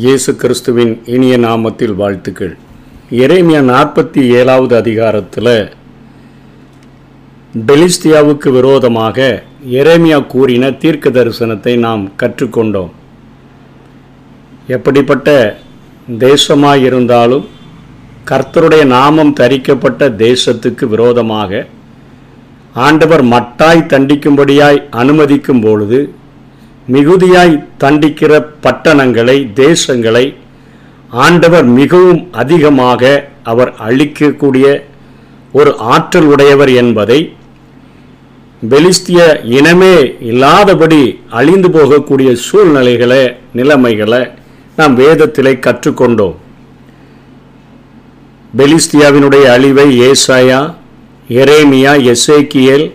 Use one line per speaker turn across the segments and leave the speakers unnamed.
இயேசு கிறிஸ்துவின் இனிய நாமத்தில் வாழ்த்துக்கள். இறைமையா நாற்பத்தி ஏழாவது அதிகாரத்தில் பெலிஸ்தியாவுக்கு விரோதமாக எரேமியா கூறின தீர்க்க தரிசனத்தை நாம் கற்றுக்கொண்டோம். எப்படிப்பட்ட தேசமாக இருந்தாலும் கர்த்தருடைய நாமம் தரிக்கப்பட்ட தேசத்துக்கு விரோதமாக ஆண்டவர் மட்டாய் தண்டிக்கும்படியாய் அனுமதிக்கும் பொழுது மிகுதியாய் தண்டிக்கிற பட்டணங்களை தேசங்களை ஆண்டவர் மிகவும் அதிகமாக அவர் அழிக்கக்கூடிய ஒரு ஆற்றல் உடையவர் என்பதை பெலிஸ்திய இனமே இல்லாதபடி அழிந்து போகக்கூடிய சூழ்நிலைகளை நிலைமைகளை நாம் வேதத்திலே கற்றுக்கொண்டோம். பெலிஸ்தியாவினுடைய அழிவை ஏசாயா எரேமியா எசேக்கியேல்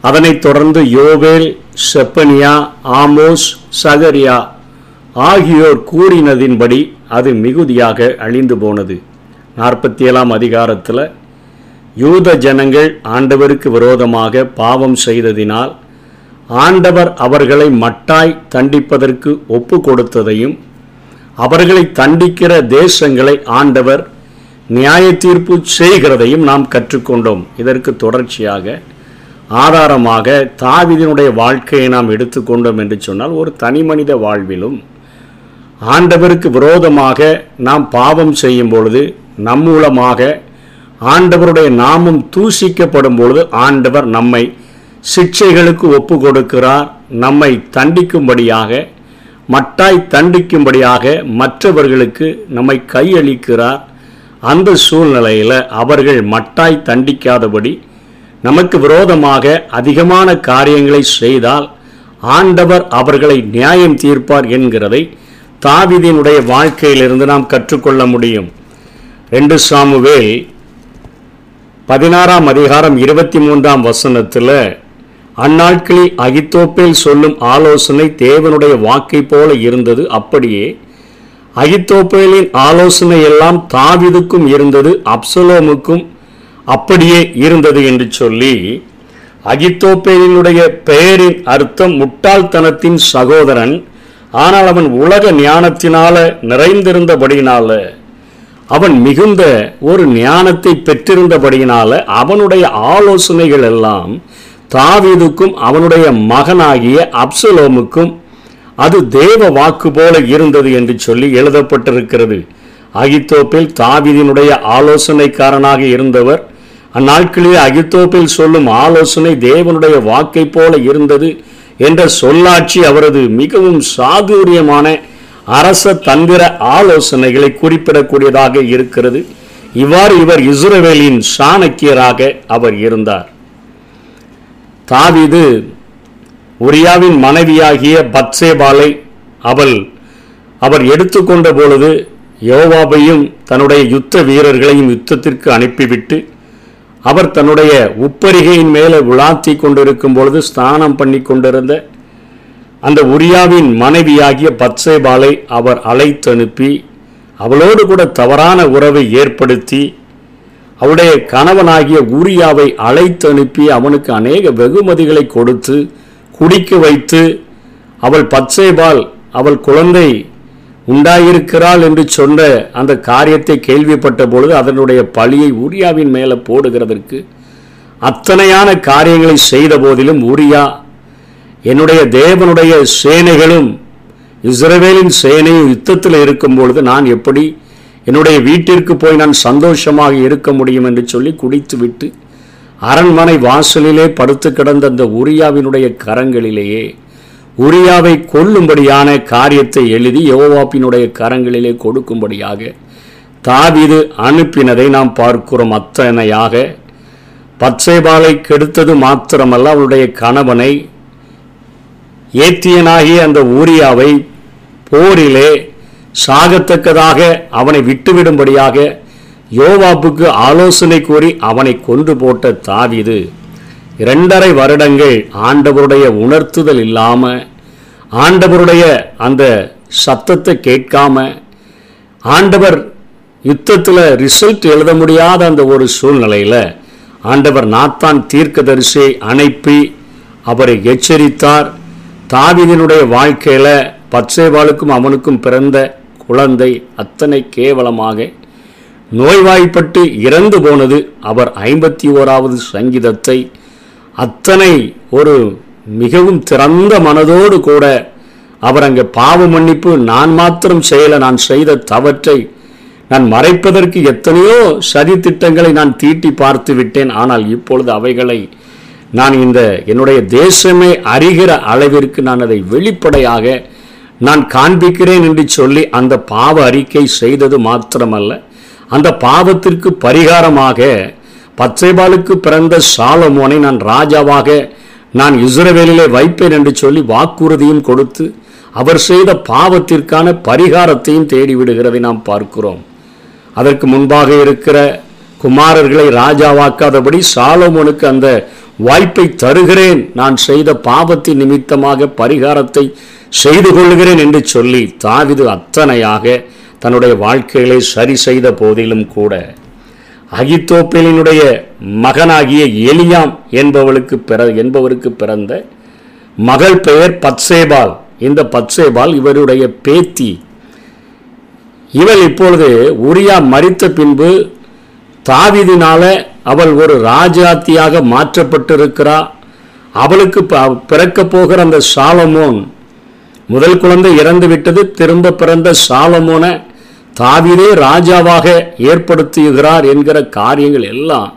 அதனைத் தொடர்ந்து யோவேல் செப்பனியா ஆமோஸ் சகரியா ஆகியோர் கூறினதின்படி அது மிகுதியாக அழிந்து போனது. நாற்பத்தி ஏழாம் அதிகாரத்தில் யூத ஜனங்கள் ஆண்டவருக்கு விரோதமாக பாவம் செய்ததினால் ஆண்டவர் அவர்களை மட்டாய் தண்டிப்பதற்கு ஒப்பு கொடுத்ததையும் அவர்களை தண்டிக்கிற தேசங்களை ஆண்டவர் நியாய தீர்ப்பு செய்கிறதையும் நாம் கற்றுக்கொண்டோம். இதற்கு தொடர்ச்சியாக ஆதாரமாக தாவிதினுடைய வாழ்க்கையை நாம் எடுத்துக்கொண்டோம் என்று சொன்னால் ஒரு தனி மனித வாழ்விலும் ஆண்டவருக்கு விரோதமாக நாம் பாவம் செய்யும் பொழுது நம் மூலமாக ஆண்டவருடைய நாமம் தூசிக்கப்படும் பொழுது ஆண்டவர் நம்மை சிக்ஷைகளுக்கு ஒப்பு கொடுக்கிறார் நம்மை தண்டிக்கும்படியாக மட்டாய் தண்டிக்கும்படியாக மற்றவர்களுக்கு நம்மை கையளிக்கிறார். அந்த சூழ்நிலையில் அவர்கள் மட்டாய் தண்டிக்காதபடி நமக்கு விரோதமாக அதிகமான காரியங்களை செய்தால் ஆண்டவர் அவர்களை நியாயம் தீர்ப்பார் என்கிறதை தாவிதினுடைய வாழ்க்கையிலிருந்து நாம் கற்றுக்கொள்ள முடியும். ரெண்டு சாமுவேல் பதினாறாம் அதிகாரம் இருபத்தி மூன்றாம் வசனத்தில் அந்நாட்களில் அகித்தோப்பேல் சொல்லும் ஆலோசனை தேவனுடைய வாக்கை போல இருந்தது அப்படியே அகித்தோப்பேலின் ஆலோசனை எல்லாம் தாவிதுக்கும் இருந்தது அப்சலோமுக்கும் அப்படியே இருந்தது என்று சொல்லி அகித்தோப்பேலினுடைய பெயரின் அர்த்தம் முட்டாள்தனத்தின் சகோதரன். ஆனால் அவன் உலக ஞானத்தினால நிறைந்திருந்தபடியினால அவன் மிகுந்த ஒரு ஞானத்தை பெற்றிருந்தபடியினால அவனுடைய ஆலோசனைகள் எல்லாம் தாவீதுக்கும் அவனுடைய மகனாகிய அப்சலோமுக்கும் அது தேவ வாக்கு போல இருந்தது என்று சொல்லி எழுதப்பட்டிருக்கிறது. அகித்தோப்பில் தாவீதினுடைய ஆலோசனைக்காரனாக இருந்தவர் அந்நாட்களில் அகித்தோப்பில் சொல்லும் ஆலோசனை தேவனுடைய வாக்கை போல இருந்தது என்ற சொல்லாட்சி அவரது மிகவும் சாதுரியமான அரச தந்திர ஆலோசனைகளை குறிப்பிடக்கூடியதாக இருக்கிறது. இவ்வாறு இவர் இஸ்ரவேலின் சாணக்கியராக அவர் இருந்தார். தாவிது உரியாவின் மனைவியாகிய பத்சேபாலை அவள் அவர் எடுத்துக்கொண்ட பொழுது யோவாபையும் தன்னுடைய யுத்த வீரர்களையும் யுத்தத்திற்கு அனுப்பிவிட்டு அவர் தன்னுடைய உப்பரிகையின் மேலே விளாத்தி கொண்டிருக்கும் பொழுது ஸ்நானம் பண்ணி கொண்டிருந்த அந்த உரியாவின் மனைவியாகிய பத்சேபாலை அவர் அழைத்தனுப்பி அவளோடு கூட தவறான உறவை ஏற்படுத்தி அவருடைய கணவனாகிய உரியாவை அழைத்தனுப்பி அவனுக்கு அநேக வெகுமதிகளை கொடுத்து குடிக்க வைத்து அவள் பச்சைபால் அவள் குழந்தை உண்டாயிருக்கிறாள் என்று சொன்ன அந்த காரியத்தை கேள்விப்பட்ட பொழுது அதனுடைய பழியை உரியாவின் மேலே போடுகிறதற்கு அத்தனையான காரியங்களை செய்த போதிலும் உரியா என்னுடைய தேவனுடைய சேனைகளும் இஸ்ரவேலின் சேனையும் யுத்தத்தில் இருக்கும் பொழுது நான் எப்படி என்னுடைய வீட்டிற்கு போய் நான் சந்தோஷமாக இருக்க முடியும் என்று சொல்லி குடித்துவிட்டு அரண்மனை வாசலிலே படுத்து கிடந்த அந்த உரியாவினுடைய கரங்களிலேயே உரியாவை கொல்லும்படியான காரியத்தை எழுதி யோவாப்பினுடைய கரங்களிலே கொடுக்கும்படியாக தாவிது அனுப்பினதை நாம் பார்க்கிறோம் அத்தனையாக. பச்சைபாலை கெடுத்தது மாத்திரமல்ல அவளுடைய கணவனை ஏத்தியனாகிய அந்த ஊரியாவை போரிலே சாகத்தக்கதாக அவனை விட்டுவிடும்படியாக யோவாப்புக்கு ஆலோசனை கூறி அவனை கொண்டு போட்ட தாவிது. இரண்டரை வருடங்கள் ஆண்டவருடைய உணர்த்துதல் இல்லாமல் ஆண்டவருடைய அந்த சத்தத்தை கேட்காம ஆண்டவர் யுத்தத்தில் ரிசல்ட் எழுத முடியாத அந்த ஒரு சூழ்நிலையில் ஆண்டவர் நாத்தான் தீர்க்கதரிசியை அனுப்பி அவரை எச்சரித்தார். தாவீதினுடைய வாழ்க்கையில் பச்சைவாளுக்கும் அவனுக்கும் பிறந்த குழந்தை அத்தனை கேவலமாக நோய்வாய்ப்பட்டு இறந்து போனது. அவர் ஐம்பத்தி ஓராவது சங்கீதத்தை அத்தனை ஒரு மிகவும் திறந்த மனதோடு கூட அவர் அங்கே பாவ மன்னிப்பு நான் மாத்திரம் செய்யலை நான் செய்த தவற்றை நான் மறைப்பதற்கு எத்தனையோ சதி திட்டங்களை நான் தீட்டி பார்த்து விட்டேன். ஆனால் இப்பொழுது அவைகளை நான் இந்த என்னுடைய தேசமே அறிகிற அளவிற்கு நான் அதை வெளிப்படையாக நான் காண்பிக்கிறேன் என்று சொல்லி அந்த பாவ அறிக்கை செய்தது மாத்திரமல்ல. அந்த பாவத்திற்கு பரிகாரமாக பச்சைபாலுக்கு பிறந்த சாலமோனை நான் ராஜாவாக நான் இஸ்ரவேலிலே வைப்பேன் என்று சொல்லி வாக்குறுதியும் கொடுத்து அவர் செய்த பாவத்திற்கான பரிகாரத்தையும் தேடி விடுகிறதை நாம் பார்க்கிறோம். அதற்கு முன்பாக இருக்கிற குமாரர்களை ராஜாவாக்காதபடி சாலோமோனுக்கு அந்த வாய்ப்பை தருகிறேன். நான் செய்த பாவத்தின் நிமித்தமாக பரிகாரத்தை செய்து கொள்கிறேன் என்று சொல்லி தாவிது அத்தனையாக தன்னுடைய வாழ்க்கைகளை சரி செய்த போதிலும் கூட அகித்தோப்பேலினுடைய மகனாகிய எலியாம் என்பவளுக்கு பிற என்பவருக்கு பிறந்த மகள் பெயர் பத்சேபால். இந்த பத்சேபால் இவருடைய பேத்தி. இவள் இப்பொழுது உரியா மறித்த பின்பு தாவிதினால அவள் ஒரு ராஜாத்தியாக மாற்றப்பட்டிருக்கிறாள் அவளுக்கு ப- பிறக்கப் போகிற அந்த சாலமோன் முதல் குழந்தை இறந்து விட்டது திரும்ப பிறந்த சாலமோனை தாவிதே ராஜாவாக ஏற்படுத்துகிறார் என்கிற காரியங்கள் எல்லாம்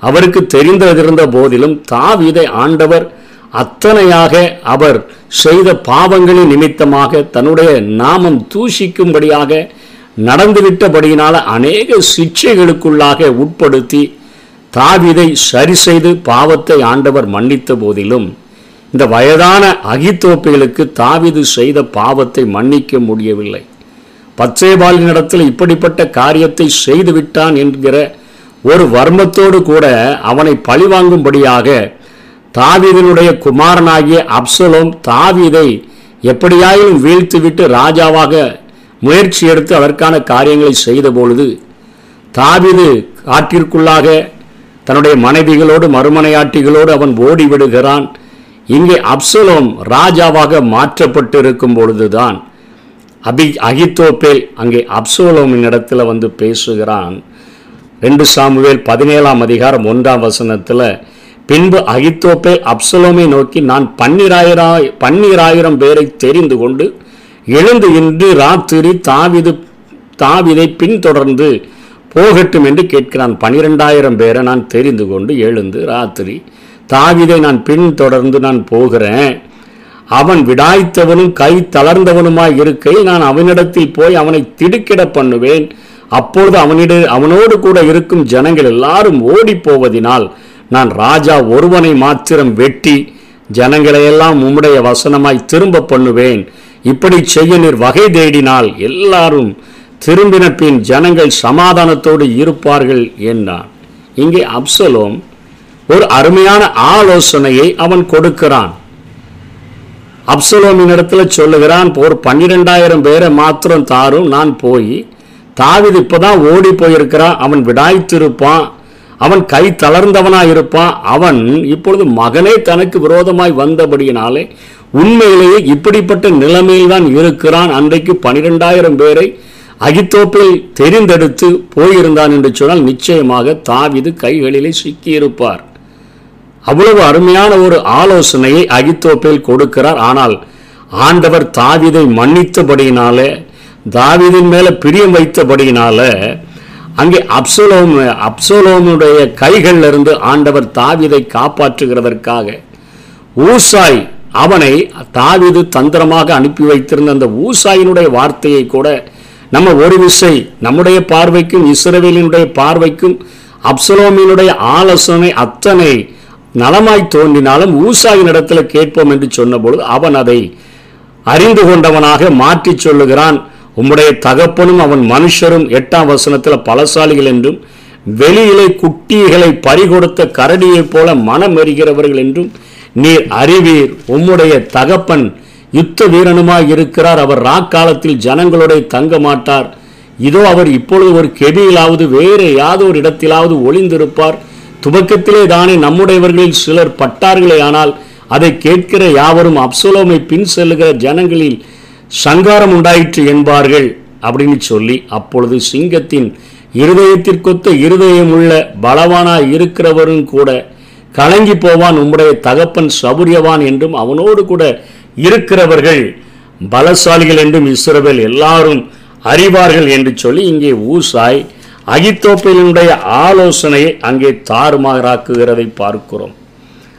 அவருக்கு தெரிந்திருந்த போதிலும் தாவிதை ஆண்டவர் அத்தனையாக அவர் செய்த பாவங்களின் நிமித்தமாக தன்னுடைய நாமம் தூஷிக்கும்படியாக நடந்துவிட்டபடியினால் அநேக சிக்ஷைகளுக்குள்ளாக உட்படுத்தி தாவிதை சரி செய்து பாவத்தை ஆண்டவர் மன்னித்த போதிலும் இந்த வயதான அகித்தோப்பிகளுக்கு தாவிது செய்த பாவத்தை மன்னிக்க முடியவில்லை. பச்சைபாலினிடத்தில் இப்படிப்பட்ட காரியத்தை செய்து விட்டான் என்கிற ஒரு வர்மத்தோடு கூட அவனை பழிவாங்கும்படியாக தாவீதனுடைய குமாரனாகிய அப்சலோம் தாவீதை எப்படியாயும் வீழ்த்திவிட்டு ராஜாவாக முயற்சி எடுத்து அதற்கான காரியங்களை செய்த பொழுது தாவீது காட்டிற்குள்ளாக தன்னுடைய மனைவிகளோடு மறுமனையாட்டிகளோடு அவன் ஓடிவிடுகிறான். இங்கே அப்சலோம் ராஜாவாக மாற்றப்பட்டிருக்கும் பொழுதுதான் அபி அகித்தோப்பேல் அங்கே அப்சோலோமின் இடத்துல வந்து பேசுகிறான். ரெண்டு சாமுவேல் பதினேழாம் அதிகாரம் ஒன்றாம் வசனத்தில் பின்பு அகித்தோப்பேல் அப்சலோமை நோக்கி நான் பன்னிராயிரம் பன்னிராயிரம் பேரை தெரிந்து கொண்டு எழுந்து இன்று ராத்திரி தாவிது தாவிதை பின்தொடர்ந்து போகட்டும் என்று கேட்கிறான். பன்னிரெண்டாயிரம் பேரை நான் தெரிந்து கொண்டு எழுந்து ராத்திரி தாவிதை நான் பின்தொடர்ந்து நான் போகிறேன். அவன் விடாய்த்தவனும் கை தளர்ந்தவனுமாய் இருக்கையில் நான் அவனிடத்தில் போய் அவனை திடுக்கிட பண்ணுவேன். அப்பொழுது அவனிட அவனோடு கூட இருக்கும் ஜனங்கள் எல்லாரும் ஓடிப் போவதினால் நான் ராஜா ஒருவனை மாத்திரம் வெட்டி ஜனங்களையெல்லாம் உம்முடைய வசனமாய் திரும்ப பண்ணுவேன். இப்படி செய்ய நீர் வகை தேடினால் எல்லாரும் திரும்பின பின் ஜனங்கள் சமாதானத்தோடு இருப்பார்கள் என்றான். இங்கே அப்சலோம் ஒரு அருமையான ஆலோசனையை அவன் கொடுக்கிறான். அப்சலோமின் இடத்துல சொல்லுகிறான் ஒரு பன்னிரெண்டாயிரம் பேரை மாத்திரம் தாரும் நான் போய். தாவிது இப்போதான் ஓடி போயிருக்கிறான் அவன் விடாய்த்திருப்பான் அவன் கை தளர்ந்தவனாக இருப்பான் அவன் இப்பொழுது மகனே தனக்கு விரோதமாய் வந்தபடியினாலே உண்மையிலேயே இப்படிப்பட்ட நிலைமையில் தான் இருக்கிறான். அன்றைக்கு பனிரெண்டாயிரம் பேரை அகித்தோப்பில் தெரிந்தெடுத்து போயிருந்தான் என்று சொன்னால் நிச்சயமாக தாவிது கைகளிலே சிக்கியிருப்பார். அவ்வளவு அருமையான ஒரு ஆலோசனையை அகித்தோப்பேல் கொடுக்கிறார். ஆனால் ஆண்டவர் தாவிதை மன்னித்தபடியினாலே தாவிதின் மேலே பிரியம் வைத்தபடியினால அங்கே அப்சலோம் அப்சலோமுடைய கைகளில் இருந்து ஆண்டவர் தாவிதை காப்பாற்றுகிறதற்காக ஊசாய் அவனை தாவிது தந்திரமாக அனுப்பி வைத்திருந்த அந்த ஊசாயினுடைய வார்த்தையை கூட நம்ம ஒரு விசை நம்முடைய பார்வைக்கும் இஸ்ரவேலினுடைய பார்வைக்கும் அப்சலோமினுடைய ஆலோசனை அத்தனை நலமாய் தோன்றினாலும் ஊசாயின் இடத்துல கேட்போம் என்று சொன்னபொழுது அவன் அதை அறிந்து கொண்டவனாக மாற்றிச் சொல்லுகிறான். உம்முடைய தகப்பனும் அவன் மனுஷரும் எட்டாம் வசனத்தில் பலசாலிகள் என்றும் வெளியிலே குட்டிகளை பறிகொடுத்த கரடியைப் போல மனம் எறிகிறவர்கள் என்றும் நீர் அறிவீர் உம்முடைய தகப்பன் யுத்த வீரனுமாய் இருக்கிறார். அவர் ராக்காலத்தில் ஜனங்களோட தங்க மாட்டார். இதோ அவர் இப்பொழுது ஒரு கெபியிலாவது வேறு யாதோ ஒரு இடத்திலாவது ஒளிந்திருப்பார். துவக்கத்திலே தானே நம்முடையவர்களில் சிலர் பட்டார்களே ஆனால் அதை கேட்கிற யாவரும் அப்சலோமை பின் செல்லுகிற ஜனங்களில் சங்காரம் உண்டாயிற்று என்பார்கள் அப்படின்னு சொல்லி அப்பொழுது சிங்கத்தின் இருதயத்திற்கொத்த இருதயமுள்ள பலவானாய் இருக்கிறவரும் கூட கலங்கி போவான் உம்முடைய தகப்பன் சபுரியவான் என்றும் அவனோடு கூட இருக்கிறவர்கள் பலசாலிகள் என்றும் இஸ்ரவேல் எல்லாரும் அறிவார்கள் என்று சொல்லி இங்கே ஊசாய் அகித்தோப்பினுடைய ஆலோசனையை அங்கே தாறுமாறாக்குகிறதை பார்க்கிறோம்.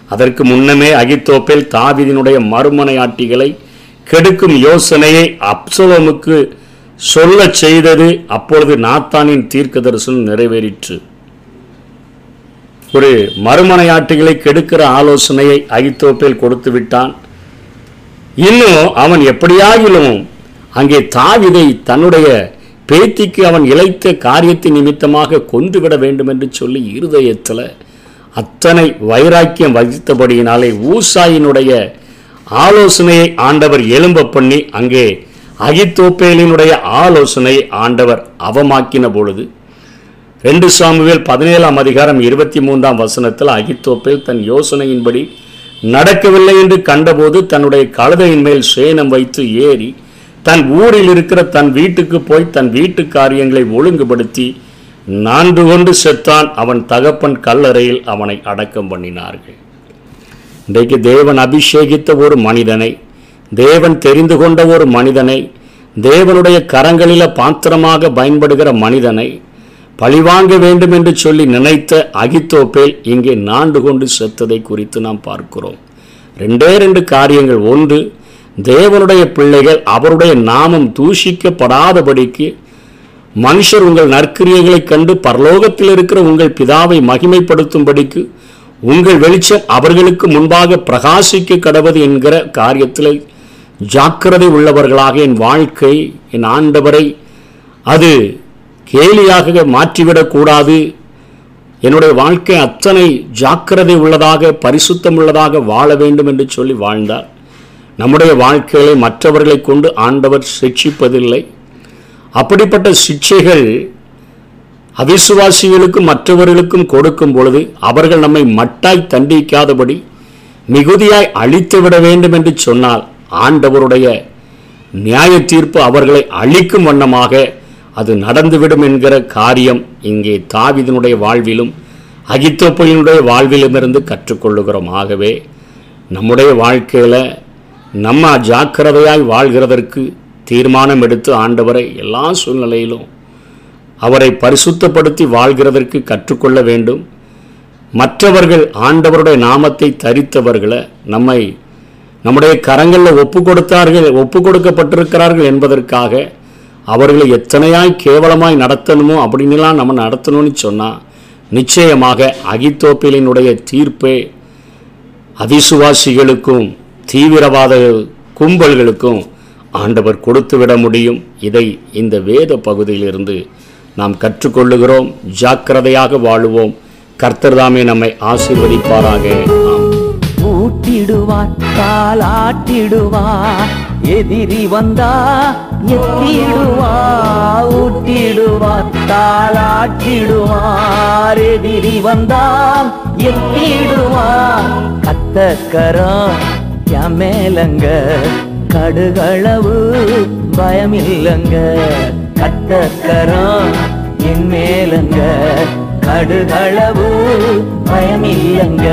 அதற்கு முன்னமே அகித்தோப்பேல் தாவிதினுடைய மறுமனையாட்டிகளை கெடுக்கும் யோசனையை அப்சலோமுக்கு சொல்ல செய்தது அப்பொழுது நாத்தானின் தீர்க்க தரிசனம் நிறைவேறிற்று. ஒரு மறுமனையாட்டிகளை கெடுக்கிற ஆலோசனையை அகித்தோப்பேல் கொடுத்து விட்டான். இன்னும் அவன் எப்படியாகிலும் அங்கே தாவிதை தன்னுடைய பேத்திக்கு அவன் இழைத்த காரியத்தின் நிமித்தமாக கொன்றுவிட வேண்டும் என்று சொல்லி இருதயத்தில் அத்தனை வைராக்கியம் வகித்தபடியினாலே ஊசாயினுடைய ஆலோசனையை ஆண்டவர் எலும்ப பண்ணி அங்கே அகித்தோப்பேலினுடைய ஆலோசனையை ஆண்டவர் அவமாக்கின பொழுது ரெண்டு சாமுவேல் பதினேழாம் அதிகாரம் இருபத்தி மூன்றாம் வசனத்தில் அகித்தோப்பேல் தன் யோசனையின்படி நடக்கவில்லை என்று கண்டபோது தன்னுடைய கழுதையின் மேல் சேனம் வைத்து ஏறி தன் ஊரில் இருக்கிற தன் வீட்டுக்கு போய் தன் வீட்டு காரியங்களை ஒழுங்குபடுத்தி நான்கு கொண்டு செத்தான் அவன் தகப்பன் கல்லறையில் அவனை அடக்கம் பண்ணினார்கள். இன்றைக்கு தேவன் அபிஷேகித்த ஒரு மனிதனை தேவன் தெரிந்து கொண்ட ஒரு மனிதனை தேவனுடைய கரங்களில பாத்திரமாக பயன்படுகிற மனிதனை பழிவாங்க வேண்டும் என்று சொல்லி நினைத்த அகித்தோப்பேல் இங்கே நாண்டு கொண்டு செத்ததை குறித்து நாம் பார்க்கிறோம். ரெண்டே ரெண்டு காரியங்கள். ஒன்று தேவனுடைய பிள்ளைகள் அவருடைய நாமம் தூஷிக்கப்படாதபடிக்கு மனுஷர் உங்கள் நற்கிரியைகளைக் கண்டு பரலோகத்தில் இருக்கிற உங்கள் பிதாவை மகிமைப்படுத்தும்படிக்கு உங்கள் வெளிச்சம் அவர்களுக்கு முன்பாக பிரகாசிக்க கடவது என்கிற காரியத்தில் ஜாக்கிரதை உள்ளவர்களாக என் வாழ்க்கை என் ஆண்டவரை அது கேலியாக மாற்றிவிடக்கூடாது. என்னுடைய வாழ்க்கை அத்தனை ஜாக்கிரதை உள்ளதாக பரிசுத்தம் உள்ளதாக வாழ வேண்டும் என்று சொல்லி வாழ்ந்தார். நம்முடைய வாழ்க்கைகளை மற்றவர்களை கொண்டு ஆண்டவர் சிக்ஷிப்பதில்லை அப்படிப்பட்ட சிக்ஷைகள் அவிசுவாசிகளுக்கும் மற்றவர்களுக்கும் கொடுக்கும் பொழுது அவர்கள் நம்மை மட்டாய் தண்டிக்காதபடி மிகுதியாய் அழித்து விட வேண்டும் என்று சொன்னால் ஆண்டவருடைய நியாய தீர்ப்பு அவர்களை அழிக்கும் வண்ணமாக அது நடந்துவிடும் என்கிற காரியம் இங்கே தாவிதனுடைய வாழ்விலும் அகித்தோப்பையினுடைய வாழ்விலுமிருந்து கற்றுக்கொள்ளுகிறோம் ஆகவே நம்முடைய வாழ்க்கையில் நம்ம ஜாக்கிரதையாய் வாழ்கிறதற்கு தீர்மானம் எடுத்து ஆண்டவரை எல்லா சூழ்நிலையிலும் அவரை பரிசுத்தப்படுத்தி வாழ்கிறதற்கு கற்றுக்கொள்ள வேண்டும். மற்றவர்கள் ஆண்டவருடைய நாமத்தை தரித்தவர்களை நம்மை நம்முடைய கரங்களில் ஒப்பு கொடுத்தார்கள் ஒப்பு கொடுக்கப்பட்டிருக்கிறார்கள் என்பதற்காக அவர்களை எத்தனையாய் கேவலமாய் நடத்தணுமோ அப்படின்னுலாம் நம்ம நடத்தணும்னு சொன்னால் நிச்சயமாக அகித்தோப்பிலினுடைய தீர்ப்பே அதிசுவாசிகளுக்கும் தீவிரவாத கும்பல்களுக்கும் ஆண்டவர் கொடுத்துவிட முடியும். இதை இந்த வேத பகுதியிலிருந்து நாம் கற்றுக்கொள்ளுகிறோம். ஜாக்கிரதையாக வாழுவோம். கர்த்தர் தாமே நம்மை ஆசீர்வதிப்பாராக.
ஊட்டிடுவார் தாளாட்டிடுவார். எதிரி வந்தா எத்திடுவா ஊட்டிடுவார் தாளாட்டிடுவார். எதிரி வந்தா எத்திடுவார் கத்தக்கரம் என் மேலங்க. கடுகளவு பயமில்லைங்க. கத்தக்கரம் என் மேலங்க. கடுகளவு பயமில்லைங்க.